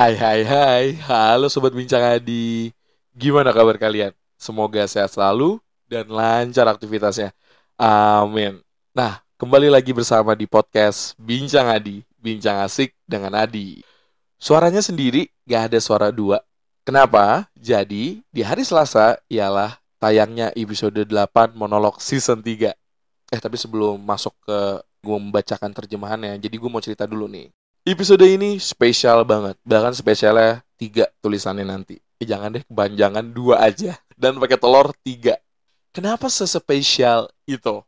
Hai hai hai, halo Sobat Bincang Adi. Gimana kabar kalian? Semoga sehat selalu dan lancar aktivitasnya. Amin. Nah, kembali lagi bersama di podcast Bincang Adi Bincang asik dengan Adi. Suaranya sendiri gak ada suara dua. Kenapa? Jadi, di hari Selasa ialah tayangnya episode 8 monolog season 3 Eh, tapi sebelum masuk ke gue membacakan terjemahannya Jadi gue mau cerita dulu nih Episode ini spesial banget, bahkan spesialnya tiga tulisannya nanti. Eh, jangan deh, kebanjangan dua aja. Dan pakai telur tiga. Kenapa sespesial itu?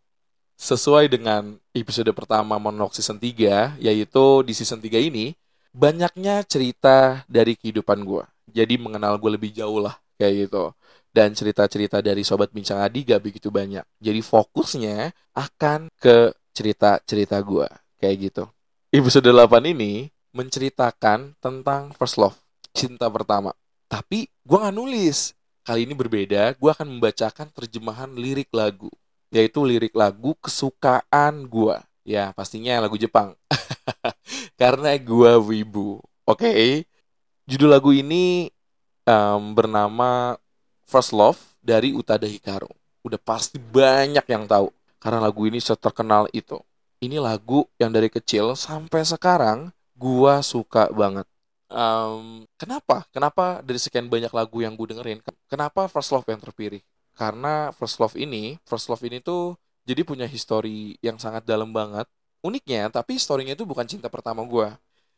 Sesuai dengan episode pertama monolog season 3, yaitu di season 3 ini, banyaknya cerita dari kehidupan gue. Jadi mengenal gue lebih jauh lah, kayak gitu. Dan cerita-cerita dari Sobat Bincang Adi gak begitu banyak. Jadi fokusnya akan ke cerita-cerita gue, kayak gitu episode 8 ini menceritakan tentang first love, cinta pertama. Tapi gue gak nulis. Kali ini berbeda, gue akan membacakan terjemahan lirik lagu. Yaitu lirik lagu kesukaan gue. Ya, pastinya lagu Jepang. Karena gue wibu. Oke, okay? judul lagu ini um, bernama First Love dari Utada Hikaru. Udah pasti banyak yang tahu. Karena lagu ini seterkenal itu ini lagu yang dari kecil sampai sekarang gua suka banget. Um, kenapa? Kenapa dari sekian banyak lagu yang gue dengerin? Kenapa First Love yang terpilih? Karena First Love ini, First Love ini tuh jadi punya histori yang sangat dalam banget. Uniknya, tapi historinya itu bukan cinta pertama gue.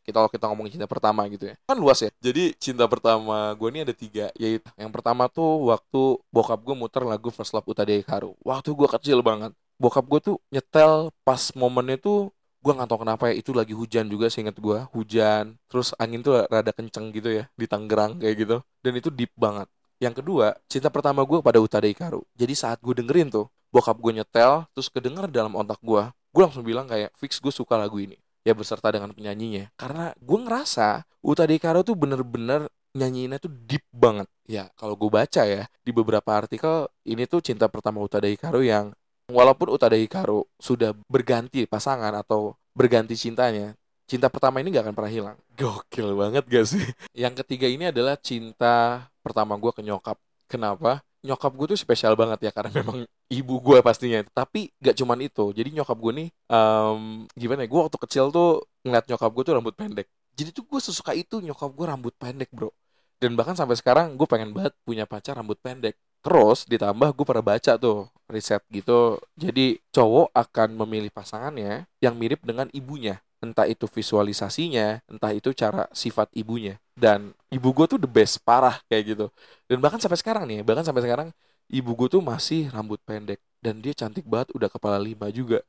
Kita kalau kita ngomongin cinta pertama gitu ya, kan luas ya. Jadi cinta pertama gue ini ada tiga, yaitu yang pertama tuh waktu bokap gue muter lagu First Love Uta Karu. Waktu gue kecil banget bokap gue tuh nyetel pas momennya tuh gue nggak tahu kenapa ya itu lagi hujan juga seingat gue hujan terus angin tuh rada kenceng gitu ya di Tangerang kayak gitu. Dan itu deep banget. Yang kedua cinta pertama gue pada Utada Ikaru jadi saat gue dengerin tuh bokap gue nyetel terus kedenger dalam otak gue gue langsung bilang kayak fix gue suka lagu ini. Ya beserta dengan penyanyinya. Karena gue ngerasa Utada Ikaru tuh bener-bener nyanyiinnya tuh deep banget. Ya kalau gue baca ya di beberapa artikel ini tuh cinta pertama Utada Ikaru yang walaupun Utada Hikaru sudah berganti pasangan atau berganti cintanya, cinta pertama ini gak akan pernah hilang. Gokil banget gak sih? Yang ketiga ini adalah cinta pertama gue ke nyokap. Kenapa? Nyokap gue tuh spesial banget ya karena memang ibu gue pastinya. Tapi gak cuman itu. Jadi nyokap gue nih, um, gimana ya? Gue waktu kecil tuh ngeliat nyokap gue tuh rambut pendek. Jadi tuh gue sesuka itu nyokap gue rambut pendek bro. Dan bahkan sampai sekarang gue pengen banget punya pacar rambut pendek. Terus ditambah gue pernah baca tuh riset gitu. Jadi cowok akan memilih pasangannya yang mirip dengan ibunya. Entah itu visualisasinya, entah itu cara sifat ibunya. Dan ibu gue tuh the best, parah kayak gitu. Dan bahkan sampai sekarang nih, bahkan sampai sekarang ibu gue tuh masih rambut pendek. Dan dia cantik banget, udah kepala lima juga.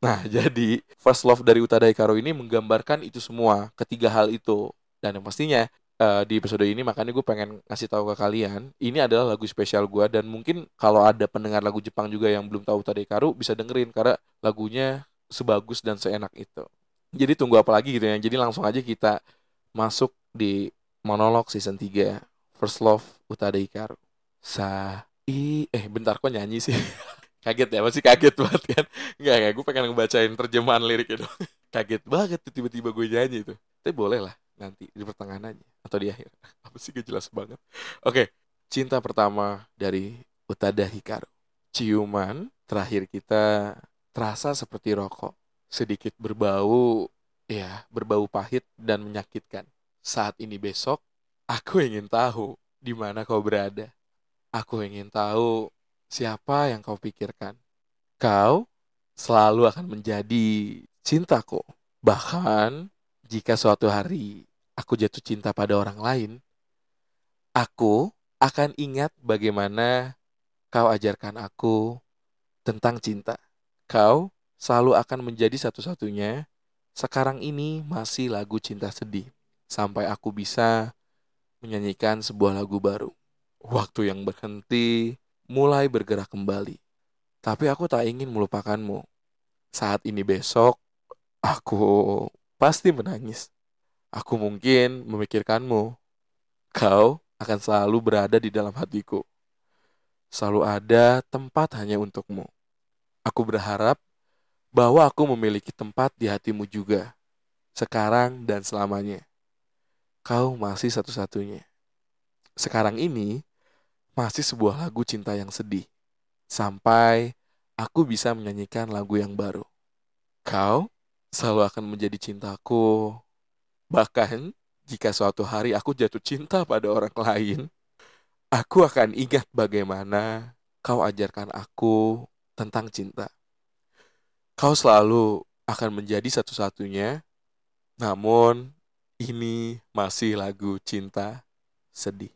Nah, jadi First Love dari Utada Hikaru ini menggambarkan itu semua, ketiga hal itu. Dan yang pastinya uh, di episode ini makanya gue pengen ngasih tahu ke kalian ini adalah lagu spesial gue dan mungkin kalau ada pendengar lagu Jepang juga yang belum tahu Karu bisa dengerin karena lagunya sebagus dan seenak itu. Jadi tunggu apa lagi gitu ya. Jadi langsung aja kita masuk di monolog season 3 First Love Utada Hikaru sa i eh bentar kok nyanyi sih? Kaget ya masih kaget banget kan? Nggak ya gue pengen ngebacain terjemahan lirik itu kaget banget tiba-tiba gue nyanyi itu tapi boleh lah nanti di pertengahan aja atau di akhir. Apa sih gak jelas banget. Oke cinta pertama dari Utada Hikaru. Ciuman terakhir kita terasa seperti rokok sedikit berbau ya berbau pahit dan menyakitkan. Saat ini besok aku ingin tahu di mana kau berada. Aku ingin tahu siapa yang kau pikirkan. Kau selalu akan menjadi cintaku. Bahkan jika suatu hari aku jatuh cinta pada orang lain, aku akan ingat bagaimana kau ajarkan aku tentang cinta. Kau selalu akan menjadi satu-satunya. Sekarang ini masih lagu cinta sedih. Sampai aku bisa menyanyikan sebuah lagu baru. Waktu yang berhenti mulai bergerak kembali. Tapi aku tak ingin melupakanmu. Saat ini besok, aku pasti menangis. Aku mungkin memikirkanmu. Kau akan selalu berada di dalam hatiku. Selalu ada tempat hanya untukmu. Aku berharap bahwa aku memiliki tempat di hatimu juga, sekarang dan selamanya. kau masih satu-satunya. Sekarang ini masih sebuah lagu cinta yang sedih. Sampai aku bisa menyanyikan lagu yang baru. Kau selalu akan menjadi cintaku. Bahkan jika suatu hari aku jatuh cinta pada orang lain, aku akan ingat bagaimana kau ajarkan aku tentang cinta. Kau selalu akan menjadi satu-satunya, namun ini masih lagu cinta sedih.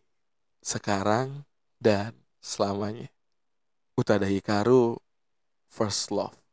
Sekarang dan selamanya. Utada Hikaru, First Love.